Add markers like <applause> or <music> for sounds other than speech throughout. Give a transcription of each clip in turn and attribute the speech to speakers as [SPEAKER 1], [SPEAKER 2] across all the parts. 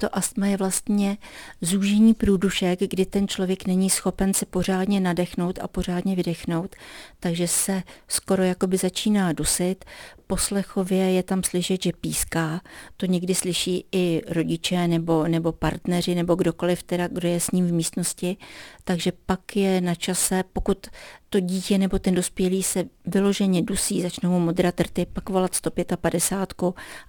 [SPEAKER 1] To astma je vlastně zúžení průdušek, kdy ten člověk není schopen se pořádně nadechnout a pořádně vydechnout, takže se skoro jakoby začíná dusit. Poslechově je tam slyšet, že píská. To někdy slyší i rodiče nebo, nebo partneři nebo kdokoliv, teda, kdo je s ním v místnosti. Takže pak je na čase, pokud to dítě nebo ten dospělý se vyloženě dusí, začnou mu modrat rty, pak volat 155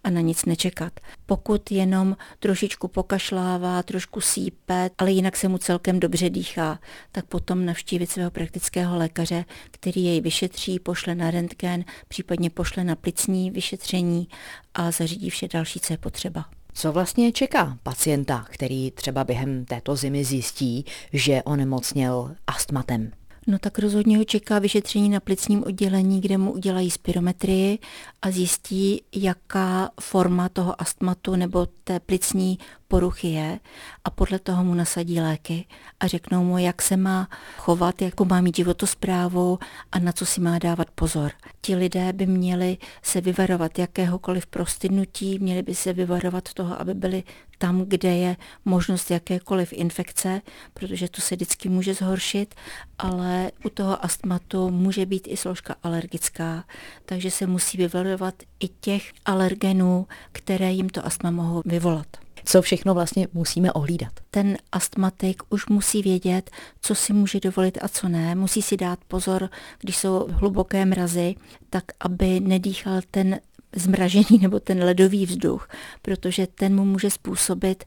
[SPEAKER 1] a na nic nečekat. Pokud jenom trošičku pokašlává, trošku sípe, ale jinak se mu celkem dobře dýchá, tak potom navštívit svého praktického lékaře, který jej vyšetří, pošle na rentgen, případně pošle na plicní vyšetření a zařídí vše další, co je potřeba.
[SPEAKER 2] Co vlastně čeká pacienta, který třeba během této zimy zjistí, že onemocněl astmatem?
[SPEAKER 1] No tak rozhodně ho čeká vyšetření na plicním oddělení, kde mu udělají spirometrii a zjistí, jaká forma toho astmatu nebo té plicní poruchy je a podle toho mu nasadí léky a řeknou mu, jak se má chovat, jakou má mít životosprávu a na co si má dávat pozor. Ti lidé by měli se vyvarovat jakéhokoliv prostydnutí, měli by se vyvarovat toho, aby byli tam, kde je možnost jakékoliv infekce, protože to se vždycky může zhoršit, ale u toho astmatu může být i složka alergická, takže se musí vyvarovat i těch alergenů, které jim to astma mohou vyvolat
[SPEAKER 2] co všechno vlastně musíme ohlídat.
[SPEAKER 1] Ten astmatik už musí vědět, co si může dovolit a co ne. Musí si dát pozor, když jsou hluboké mrazy, tak aby nedýchal ten zmražený <laughs> nebo ten ledový vzduch, protože ten mu může způsobit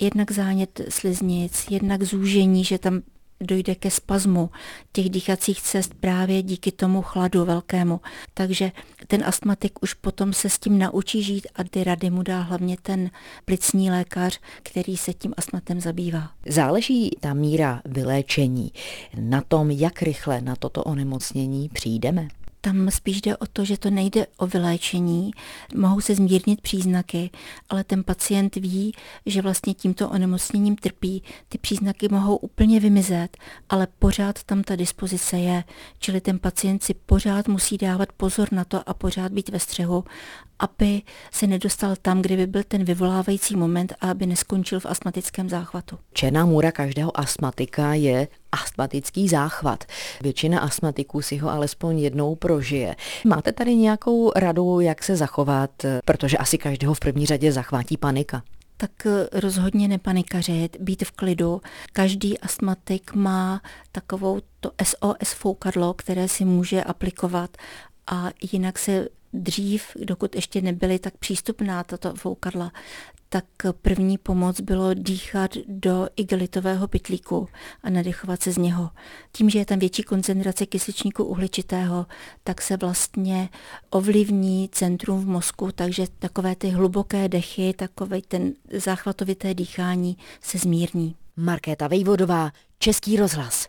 [SPEAKER 1] jednak zánět sliznic, jednak zúžení, že tam dojde ke spazmu těch dýchacích cest právě díky tomu chladu velkému. Takže ten astmatik už potom se s tím naučí žít a ty rady mu dá hlavně ten plicní lékař, který se tím astmatem zabývá.
[SPEAKER 2] Záleží ta míra vyléčení na tom, jak rychle na toto onemocnění přijdeme?
[SPEAKER 1] Tam spíš jde o to, že to nejde o vyléčení, mohou se zmírnit příznaky, ale ten pacient ví, že vlastně tímto onemocněním trpí, ty příznaky mohou úplně vymizet, ale pořád tam ta dispozice je, čili ten pacient si pořád musí dávat pozor na to a pořád být ve střehu, aby se nedostal tam, kde by byl ten vyvolávající moment a aby neskončil v astmatickém záchvatu.
[SPEAKER 2] Černá můra každého astmatika je astmatický záchvat. Většina astmatiků si ho alespoň jednou prožije. Máte tady nějakou radu, jak se zachovat, protože asi každého v první řadě zachvátí panika?
[SPEAKER 1] tak rozhodně nepanikařit, být v klidu. Každý astmatik má takovou to SOS foukadlo, které si může aplikovat a jinak se dřív, dokud ještě nebyly tak přístupná tato foukadla, tak první pomoc bylo dýchat do igelitového pytlíku a nadechovat se z něho. Tím, že je tam větší koncentrace kysličníku uhličitého, tak se vlastně ovlivní centrum v mozku, takže takové ty hluboké dechy, takové ten záchvatovité dýchání se zmírní.
[SPEAKER 2] Markéta Vejvodová, Český rozhlas.